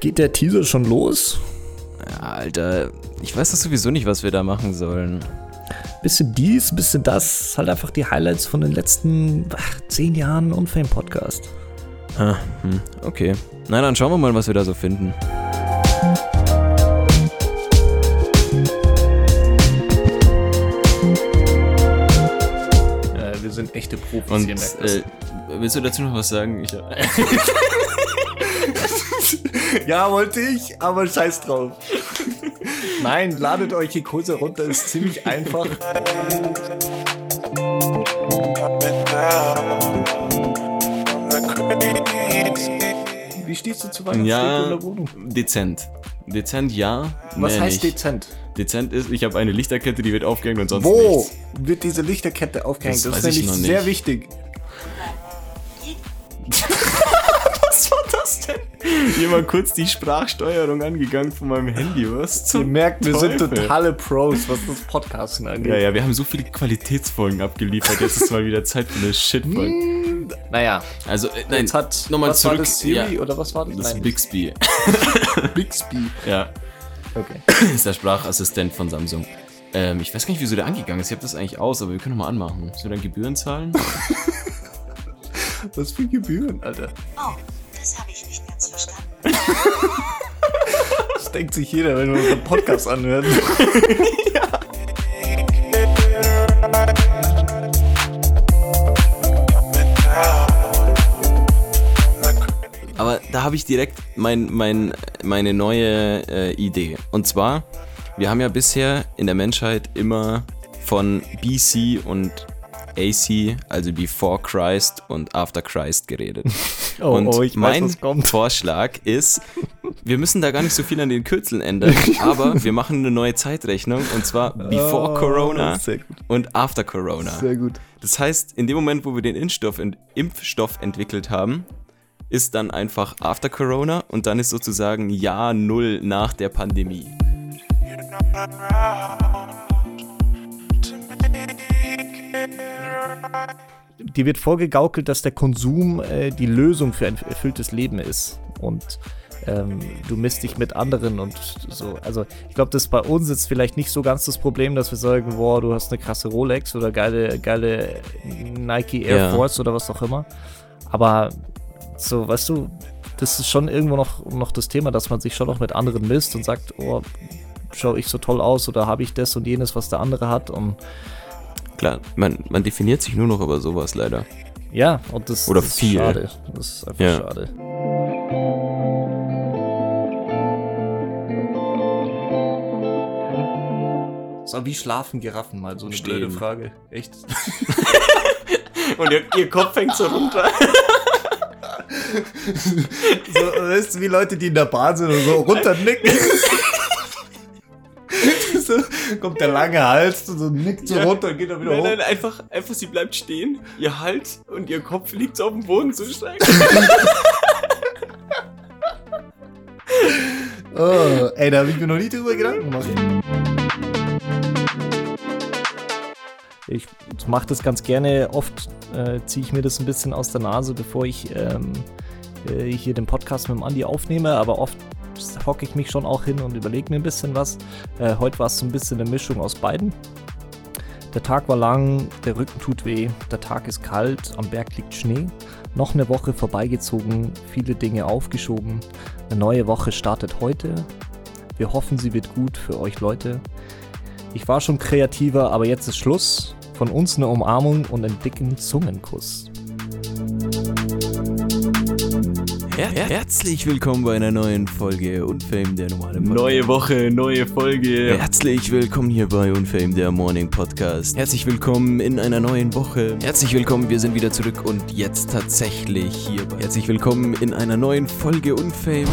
Geht der Teaser schon los? Ja, Alter, ich weiß doch sowieso nicht, was wir da machen sollen. Bisschen dies, bisschen das. Halt einfach die Highlights von den letzten ach, zehn Jahren Unfame-Podcast. Ah, hm, okay. Na, dann schauen wir mal, was wir da so finden. Äh, wir sind echte Profis Und hier, äh, willst du dazu noch was sagen? Ich, Ja, wollte ich, aber scheiß drauf. Nein, ladet euch die Kurse runter, ist ziemlich einfach. Wie stehst du zu Weihnachtsdeko in ja, der Wohnung? dezent. Dezent ja. Was heißt nicht. dezent? Dezent ist, ich habe eine Lichterkette, die wird aufgehängt und sonst Wo nichts. wird diese Lichterkette aufgehängt? Das Das, weiß ist ich nämlich noch sehr wichtig. Jemand kurz die Sprachsteuerung angegangen von meinem Handy, was? Ihr merkt, wir sind totale Pros, was das Podcasten angeht. Ja, ja, wir haben so viele Qualitätsfolgen abgeliefert. Jetzt ist mal wieder Zeit für eine Shitfolge. Naja, Also, äh, nein, jetzt hat nochmal was zurück. War das Siri ja, oder was war das? das ist Nein, Bixby. Bixby. Ja, Okay. ist der Sprachassistent von Samsung. Ähm, ich weiß gar nicht, wieso der angegangen ist. Ich habe das eigentlich aus, aber wir können noch mal anmachen. Müssen wir dann Gebühren zahlen? Was für Gebühren, Alter. Oh, das habe ich nicht verstanden. Das denkt sich jeder, wenn wir unseren Podcast anhört. Aber da habe ich direkt mein, mein, meine neue äh, Idee. Und zwar, wir haben ja bisher in der Menschheit immer von BC und AC, also Before Christ und After Christ geredet. Oh, und oh, weiß, mein kommt. Vorschlag ist, wir müssen da gar nicht so viel an den Kürzeln ändern, aber wir machen eine neue Zeitrechnung und zwar Before Oh, Corona und After Corona. Sehr gut. Das heißt, in dem Moment, wo wir den Impfstoff, ent Impfstoff entwickelt haben, ist dann einfach After Corona und dann ist sozusagen Jahr Null nach der Pandemie. Dir wird vorgegaukelt, dass der Konsum äh, die Lösung für ein erfülltes Leben ist. Und ähm, du misst dich mit anderen und so. Also, ich glaube, das bei uns ist vielleicht nicht so ganz das Problem, dass wir sagen, boah, du hast eine krasse Rolex oder geile, geile Nike Air Ja. Force oder was auch immer. Aber so, weißt du, das ist schon irgendwo noch, noch das Thema, dass man sich schon noch mit anderen misst und sagt, oh, schau ich so toll aus oder habe ich das und jenes, was der andere hat. Und Klar, man, man definiert sich nur noch über sowas leider. Ja, und das, Oder das ist viel. schade. Das ist einfach Ja. schade. So, wie schlafen Giraffen? Mal so eine Stehen. blöde Frage. Echt? Und ihr, ihr Kopf hängt so runter. so, weißt du, wie Leute, die in der Bahn sind und so runternicken. So, kommt der lange Hals und so nickt so Ja. runter und geht dann wieder Nein, hoch. nein, einfach, einfach sie bleibt stehen, ihr Hals und ihr Kopf liegt so auf dem Boden zu strecken. Oh, ey, da habe ich mir noch nie drüber Gedanken gemacht. Ich mache das ganz gerne. Oft äh, ziehe ich mir das ein bisschen aus der Nase, bevor ich ähm, äh, hier den Podcast mit dem Andi aufnehme. Aber oft hocke ich mich schon auch hin und überlege mir ein bisschen was. Äh, heute war es so ein bisschen eine Mischung aus beiden. Der Tag war lang, der Rücken tut weh, der Tag ist kalt, am Berg liegt Schnee. Noch eine Woche vorbeigezogen, viele Dinge aufgeschoben. Eine neue Woche startet heute. Wir hoffen, sie wird gut für euch Leute. Ich war schon kreativer, aber jetzt ist Schluss. Von uns eine Umarmung und einen dicken Zungenkuss. Her herzlich willkommen bei einer neuen Folge Unfame, der normale Podcast. Neue Woche, neue Folge. Herzlich willkommen hier bei Unfame, der Morning Podcast. Herzlich willkommen in einer neuen Woche. Herzlich willkommen, wir sind wieder zurück und jetzt tatsächlich hier. Bei Herzlich willkommen in einer neuen Folge Unfame.